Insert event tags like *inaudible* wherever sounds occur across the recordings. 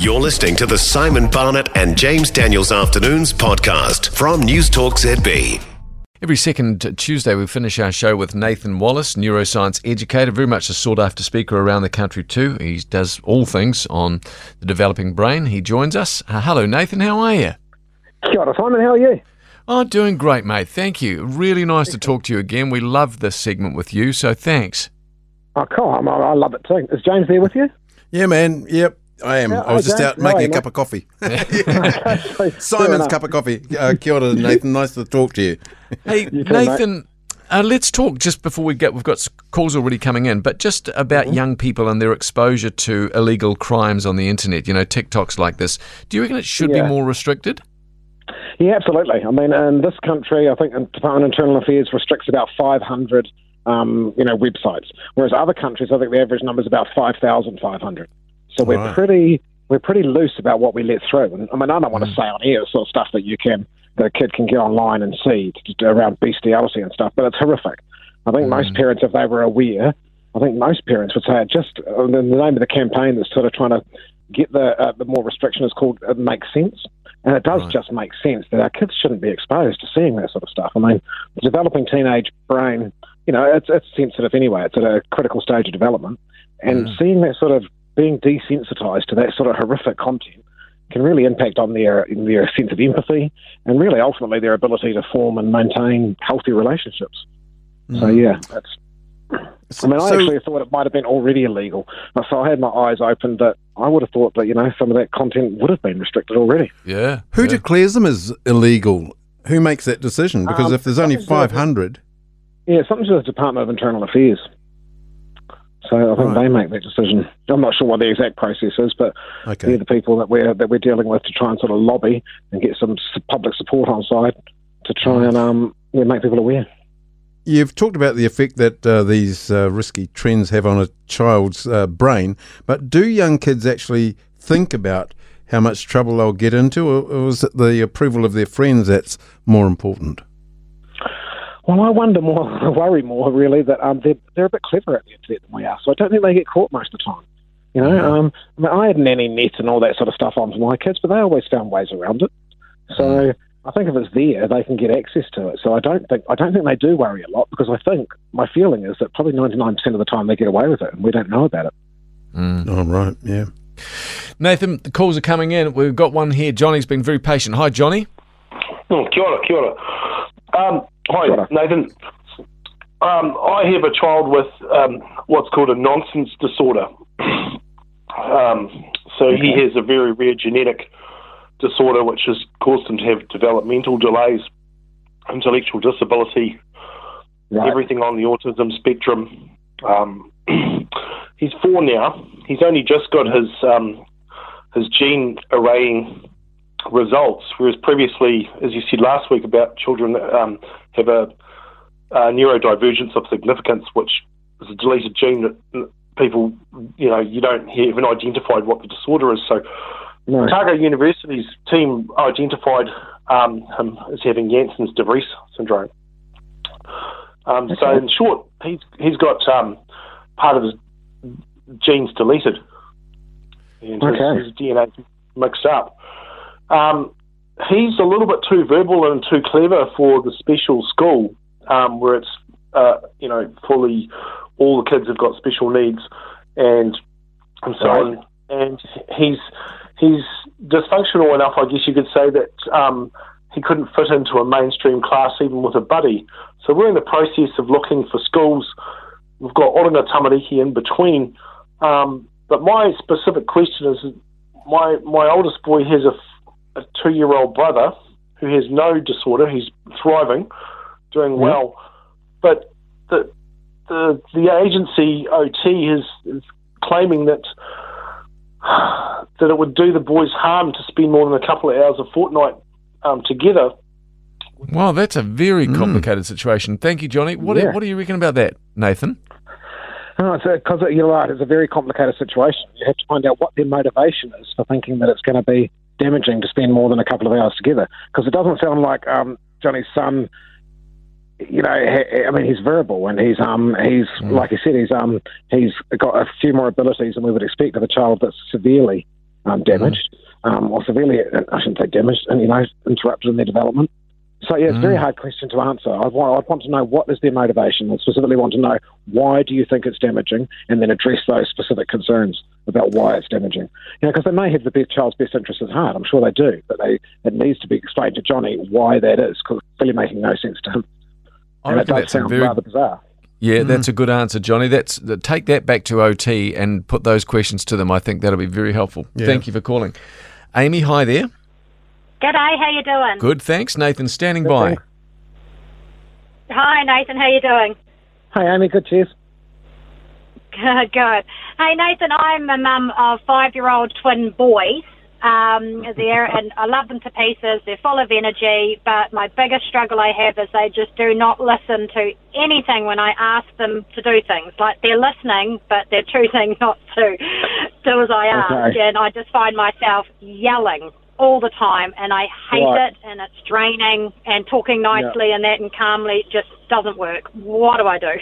You're listening to the Simon Barnett and James Daniels Afternoons podcast from News Talk ZB. Every second Tuesday, we finish our show with Nathan Wallis, neuroscience educator, very much a sought after speaker around the country, too. He does all things on the developing brain. He joins us. Uh, hello, Nathan. How are you? Kia ora, Simon. How are you? Oh, doing great, mate. Thank you. Really nice to talk to you again. We love this segment with you, so thanks. Oh, cool. I'm, I love it too. Is James there with you? Yeah, man. Yep. I am. Yeah, I was oh, just James, out making a cup of coffee. *laughs* *laughs* Simon's cup of coffee. Uh, kia ora, *laughs* Nathan. Nice to talk to you. Hey, too, mate. Nathan, uh, let's talk just before we get, we've got calls already coming in, but just about Mm-hmm. young people and their exposure to illegal crimes on the internet, you know, TikToks like this. Do you reckon it should Yeah. be more restricted? Yeah, absolutely. I mean, in this country, I think the Department of Internal Affairs restricts about 500, um, you know, websites, whereas other countries, I think the average number is about 5,500. So we're Right. pretty we're pretty loose about what we let through. And I mean, I don't want to say on air the sort of stuff that you can that a kid can get online and see around bestiality and stuff, but it's horrific. I think most parents, if they were aware, I think most parents would say it just uh, the name of the campaign that's sort of trying to get the uh, the more restriction is called it makes sense. And it does just make sense that our kids shouldn't be exposed to seeing that sort of stuff. I mean, the developing teenage brain, you know, it's, it's sensitive anyway. It's at a critical stage of development. And seeing that sort of being desensitized to that sort of horrific content can really impact on their, their sense of empathy and really ultimately their ability to form and maintain healthy relationships. So, yeah, that's. I mean, I So- actually thought it might have been already illegal. So I had my eyes open that I would have thought that, you know, some of that content would have been restricted already. Yeah. Who yeah. declares them as illegal? Who makes that decision? Because Um, if there's only something to 500, Yeah, something to the Department of Internal Affairs. So I think Right. they make that decision. I'm not sure what the exact process is, but okay. they're the people that we're that we're dealing with to try and sort of lobby and get some public support on side to try and um yeah, make people aware. You've talked about the effect that uh, these uh, risky trends have on a child's uh, brain, but do young kids actually think about how much trouble they'll get into, or, or is it the approval of their friends that's more important? Well, I wonder more, *laughs* I worry more really that um they're they're a bit cleverer at the internet than we are, so I don't think they get caught most of the time. You know, um, I, mean, I had nanny net and all that sort of stuff on for my kids, but they always found ways around it. So I think if it's there, they can get access to it. So I don't think I don't think they do worry a lot because I think my feeling is that probably ninety nine percent of the time they get away with it and we don't know about it. Oh, right, yeah. Nathan, the calls are coming in. We've got one here. Johnny's been very patient. Hi, Johnny. Oh, kia ora, kia ora. Um, hi, Nathan. Um, I have a child with um, what's called a nonsense disorder. *clears throat* um, so he has a very rare genetic disorder which has caused him to have developmental delays, intellectual disability, Right. everything on the autism spectrum. Um, *clears throat* he's four now. He's only just got his um, his gene arraying results, whereas previously, as you said last week about children that um, have a, a neurodivergence of significance, which is a deleted gene that people, you know, you don't haven't identified what the disorder is. So No. Otago University's team identified um, him as having Jansen's de Vries syndrome. Um, So, in short, he's he's got um, part of his genes deleted, and his- his, DNA mixed up. Um, he's a little bit too verbal and too clever for the special school, um, where it's uh, you know fully all the kids have got special needs, and and so Right. on. And he's he's dysfunctional enough, I guess you could say, that um, he couldn't fit into a mainstream class even with a buddy. So we're in the process of looking for schools. We've got Oranga Tamariki in between. Um, but my specific question is, my my oldest boy has a, a two year old brother who has no disorder. He's thriving, doing well, but the the the agency OT is, is claiming that that it would do the boys harm to spend more than a couple of hours a fortnight um, together. Wow, that's a very complicated situation. Thank you, Johnny. What, do, Yeah. what do you reckon about that, Nathan? No, it's because you're right. It's a very complicated situation. You have to find out what their motivation is for thinking that it's going to be damaging to spend more than a couple of hours together. Because it doesn't sound like um, Johnny's son. You know, I mean, he's verbal and he's um he's like you said he's um he's got a few more abilities than we would expect of a child that's severely um, damaged, um, or severely, I shouldn't say damaged, and you know, interrupted in their development. So yeah, it's a very hard question to answer. I'd want, I'd want to know what is their motivation. I specifically want to know why do you think it's damaging, and then address those specific concerns about why it's damaging. You know, because they may have the best, child's best interest at heart. I'm sure they do, but they it needs to be explained to Johnny why that is, because it's really making no sense to him. I and it does sound very rather bizarre. Yeah, hmm. that's a good answer, Johnny. That's th- take that back to OT and put those questions to them. I think that'll be very helpful. Yeah. Thank you for calling. Amy, hi there. G'day, how you doing? Good, thanks. Nathan standing by. thanks. Hi, Nathan, how you doing? Hi, Amy, good cheers. *laughs* Good. Hey, Nathan, I'm a mum of five-year-old twin boys. Um, there, *laughs* and I love them to pieces. They're full of energy, but my biggest struggle I have is they just do not listen to anything when I ask them to do things. Like they're listening, but they're choosing *laughs* not to do as I ask, Okay. and I just find myself yelling all the time, and I hate Right. it, and it's draining. And talking nicely and that and calmly just doesn't work. What do I do?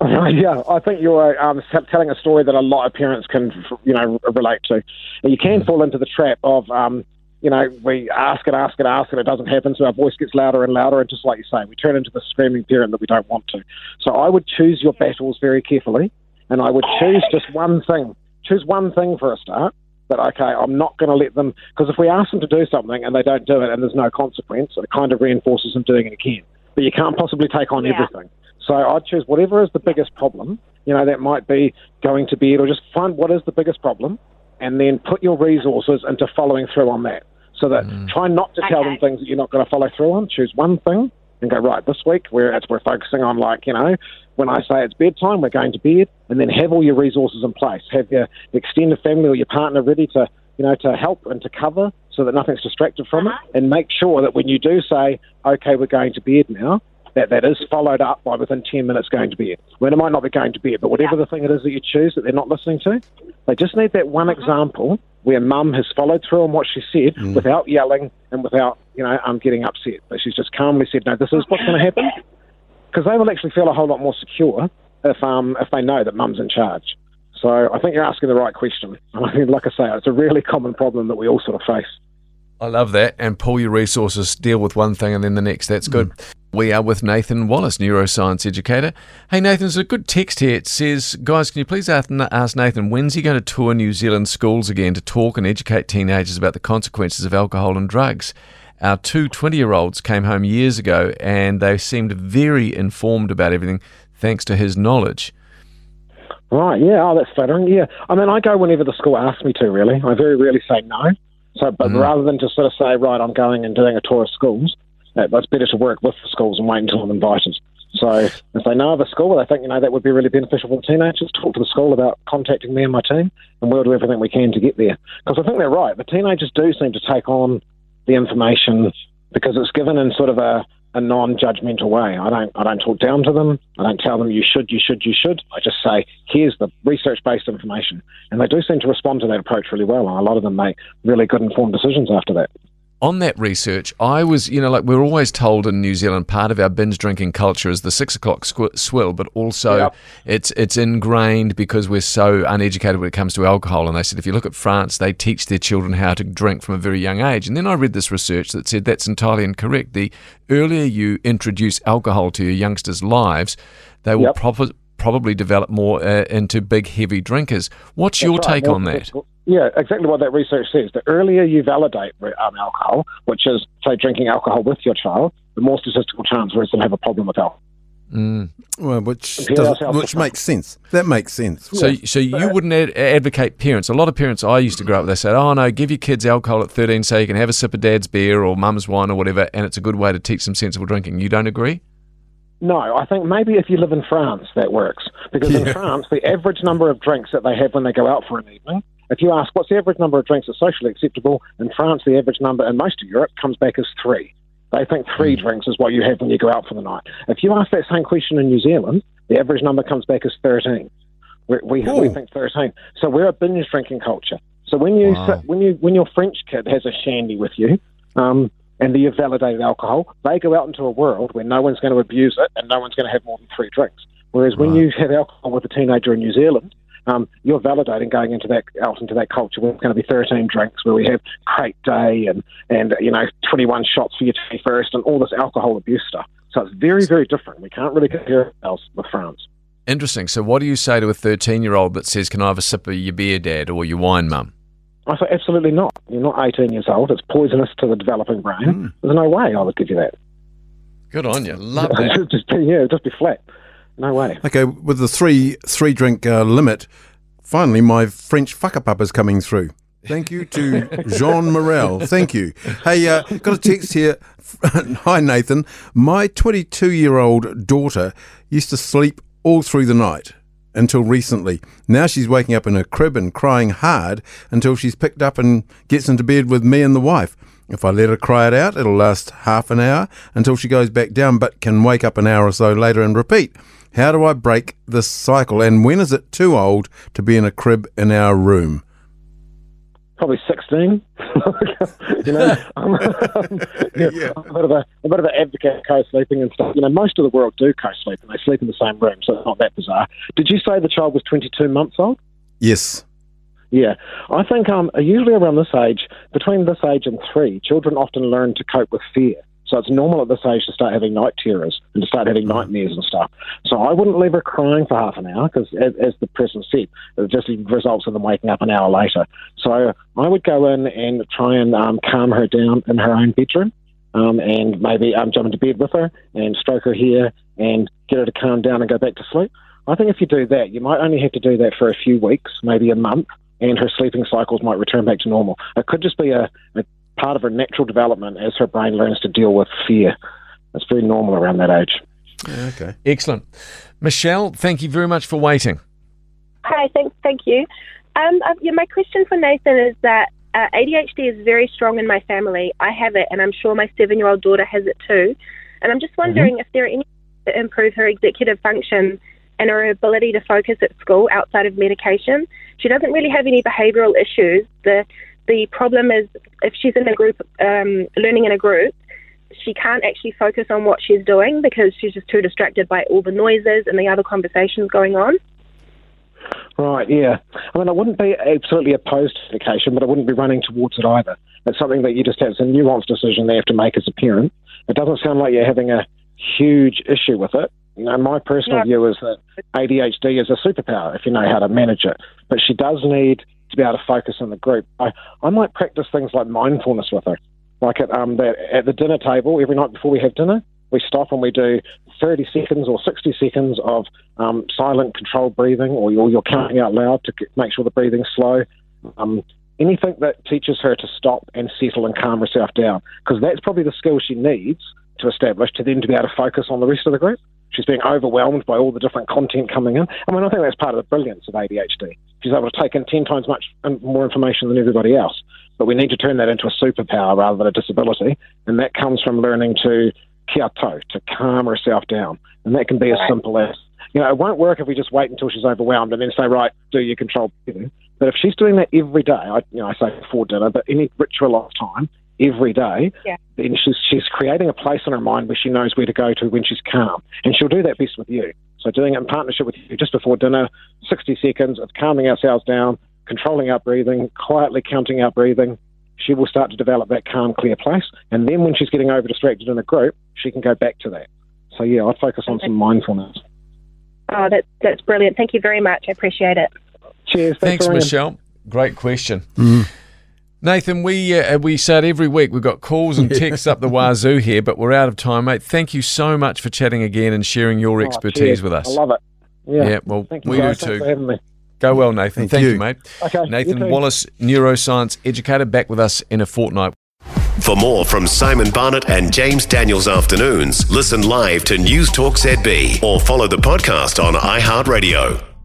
*laughs* yeah, I think you're um, telling a story that a lot of parents can, you know, relate to. And you can fall into the trap of, um, you know, we ask and ask and ask and it doesn't happen, so our voice gets louder and louder, and just like you say, we turn into the screaming parent that we don't want to. So I would choose your battles very carefully, and I would choose just one thing. Choose one thing for a start. But okay, I'm not going to let them because if we ask them to do something and they don't do it and there's no consequence, it kind of reinforces them doing it again. But you can't possibly take on Yeah. everything. So I'd choose whatever is the biggest problem. You know, that might be going to bed or just find what is the biggest problem and then put your resources into following through on that. So that try not to tell them things that you're not going to follow through on. Choose one thing and go, right, this week we're, it's, we're focusing on like, you know, when I say it's bedtime, we're going to bed and then have all your resources in place. Have your extended family or your partner ready to, you know, to help and to cover so that nothing's distracted from Uh-huh. it. And make sure that when you do say, okay, we're going to bed now, that that is followed up by within 10 minutes going to bed. When it might not be going to bed, but whatever the thing it is that you choose that they're not listening to, they just need that one example where mum has followed through on what she said without yelling and without, you know, um, getting upset. But she's just calmly said, no, this is what's going to happen. Because they will actually feel a whole lot more secure if, um, if they know that mum's in charge. So I think you're asking the right question. And *laughs* I mean, like I say, it's a really common problem that we all sort of face. I love that. And pull your resources, deal with one thing and then the next. That's good. We are with Nathan Wallis, neuroscience educator. Hey, Nathan, there's a good text here. It says, Guys, can you please ask ask Nathan, when's he going to tour New Zealand schools again to talk and educate teenagers about the consequences of alcohol and drugs? Our two 20 year olds came home years ago and they seemed very informed about everything thanks to his knowledge. Right, yeah, oh, that's flattering. Yeah, I mean, I go whenever the school asks me to, really. I very rarely say no. So, but mm. rather than just sort of say, right, I'm going and doing a tour of schools, it's better to work with the schools and wait until I'm invited. So, if they know of a school, they think, you know, that would be really beneficial for the teenagers, talk to the school about contacting me and my team, and we'll do everything we can to get there. Because I think they're right. The teenagers do seem to take on the information because it's given in sort of a, a non-judgmental way. I don't I don't talk down to them. I don't tell them you should, you should, you should. I just say here's the research-based information, and they do seem to respond to that approach really well. And a lot of them make really good informed decisions after that. On that research, I was, you know, like we're always told in New Zealand, part of our binge drinking culture is the six o'clock squ- swill, but also Yep. it's it's ingrained because we're so uneducated when it comes to alcohol. And they said if you look at France, they teach their children how to drink from a very young age. And then I read this research that said that's entirely incorrect. The earlier you introduce alcohol to your youngsters' lives, they will Yep. probably develop more uh, into big, heavy drinkers. What's your right. take on that? Yeah, exactly what that research says. The earlier you validate um, alcohol, which is, say, drinking alcohol with your child, the more statistical chance where it's going to have a problem with alcohol. Well, which does, which makes sense. That makes sense. So, so you wouldn't ad- advocate parents. A lot of parents I used to grow up they said, "Oh no, give your kids alcohol at 13 so you can have a sip of dad's beer or mum's wine or whatever, and it's a good way to teach them sensible drinking." You don't agree? No, I think maybe if you live in France, that works. Because in France, the average number of drinks that they have when they go out for an evening, if you ask what's the average number of drinks that's socially acceptable, in France, the average number in most of Europe comes back as three. They think three drinks is what you have when you go out for the night. If you ask that same question in New Zealand, the average number comes back as 13. We, we, we think 13. So we're a binge drinking culture. So when you Wow. when you when your French kid has a shandy with you, um, and you've validated alcohol, they go out into a world where no one's going to abuse it and no one's going to have more than three drinks. Whereas when you have alcohol with a teenager in New Zealand, um, you're validating going into that out into that culture where it's going to be 13 drinks, where we have crate day and and you know 21 shots for your 21st and all this alcohol abuse stuff. So it's very very different. We can't really compare ourselves with France. Interesting. So, what do you say to a 13 year old that says, Can I have a sip of your beer, dad, or your wine, mum? I say, absolutely not. You're not 18 years old. It's poisonous to the developing brain. Mm. There's no way I would give you that. Good on you. Love *laughs* that. just be, yeah, just be flat. No way. Okay, with the three three drink uh, limit, finally my French fuckapup is coming through. Thank you to *laughs* Jean Morel. Thank you. Hey, uh, got a text here. *laughs* Hi, Nathan. My 22 year old daughter used to sleep all through the night until recently. Now she's waking up in her crib and crying hard until she's picked up and gets into bed with me and the wife. If I let her cry it out, it'll last half an hour until she goes back down, but can wake up an hour or so later and repeat. How do I break this cycle? And when is it too old to be in a crib in our room? Probably sixteen. *laughs* you know, *laughs* I'm, yeah, yeah. I'm a bit of a, a bit of an advocate of co-sleeping and stuff. You know, most of the world do co-sleep and they sleep in the same room, so it's not that bizarre. Did you say the child was twenty-two months old? Yes. Yeah, I think um, usually around this age, between this age and three, children often learn to cope with fear. So it's normal at this age to start having night terrors and to start having nightmares and stuff. So I wouldn't leave her crying for half an hour because, as, as, the person said, it just results in them waking up an hour later. So I would go in and try and um, calm her down in her own bedroom. Um, and maybe um, jump into bed with her and stroke her hair and get her to calm down and go back to sleep. I think if you do that, you might only have to do that for a few weeks, maybe a month, and her sleeping cycles might return back to normal. It could just be a, a part of her natural development as her brain learns to deal with fear. It's very normal around that age. Yeah, okay. Excellent. Michelle, thank you very much for waiting. Hi, thank, thank you. Um, uh, yeah, my question for Nathan is that uh, ADHD is very strong in my family. I have it, and I'm sure my seven year old daughter has it too. And I'm just wondering mm-hmm. if there are any to improve her executive function and her ability to focus at school outside of medication. She doesn't really have any behavioural issues. The the problem is if she's in a group, um, learning in a group, she can't actually focus on what she's doing because she's just too distracted by all the noises and the other conversations going on. Right, yeah. I mean, I wouldn't be absolutely opposed to medication, but I wouldn't be running towards it either. It's something that you just have, it's a nuanced decision they have to make as a parent. It doesn't sound like you're having a huge issue with it. You know, my personal view is that ADHD is a superpower if you know how to manage it. But she does need to be able to focus in the group. I, I might practice things like mindfulness with her. Like at, um, the, at the dinner table, every night before we have dinner, we stop and we do 30 seconds or 60 seconds of um, silent, controlled breathing, or you're, you're, counting out loud to make sure the breathing's slow. Um, anything that teaches her to stop and settle and calm herself down, because that's probably the skill she needs to establish to then to be able to focus on the rest of the group. She's being overwhelmed by all the different content coming in. I mean, I think that's part of the brilliance of ADHD. She's able to take in 10 times much um, more information than everybody else. But we need to turn that into a superpower rather than a disability. And that comes from learning to kyoto, to calm herself down. And that can be as simple as, you know, it won't work if we just wait until she's overwhelmed and then say, right, do your control. But if she's doing that every day, I, you know, I say before dinner, but any ritual of time, every day, yeah. then she's, she's creating a place in her mind where she knows where to go to when she's calm. And she'll do that best with you. So doing it in partnership with you just before dinner, 60 seconds of calming ourselves down, controlling our breathing, quietly counting our breathing, she will start to develop that calm, clear place. And then when she's getting over distracted in a group, she can go back to that. So yeah, I'd focus on some mindfulness. Oh, that's that's brilliant. Thank you very much. I appreciate it. Cheers. Thanks, thanks Michelle. Great question. Mm. Nathan, we uh, we said every week we've got calls and *laughs* texts up the wazoo here, but we're out of time, mate. Thank you so much for chatting again and sharing your oh, expertise with us. I love it. Yeah, yeah well, Thank we do guys. too. Go well, Nathan. Thank, Thank you. you. mate. Okay, Nathan Wallis, neuroscience educator, back with us in a fortnight. For more from Simon Barnett and James Daniels afternoons, listen live to News Talk ZB or follow the podcast on iHeartRadio.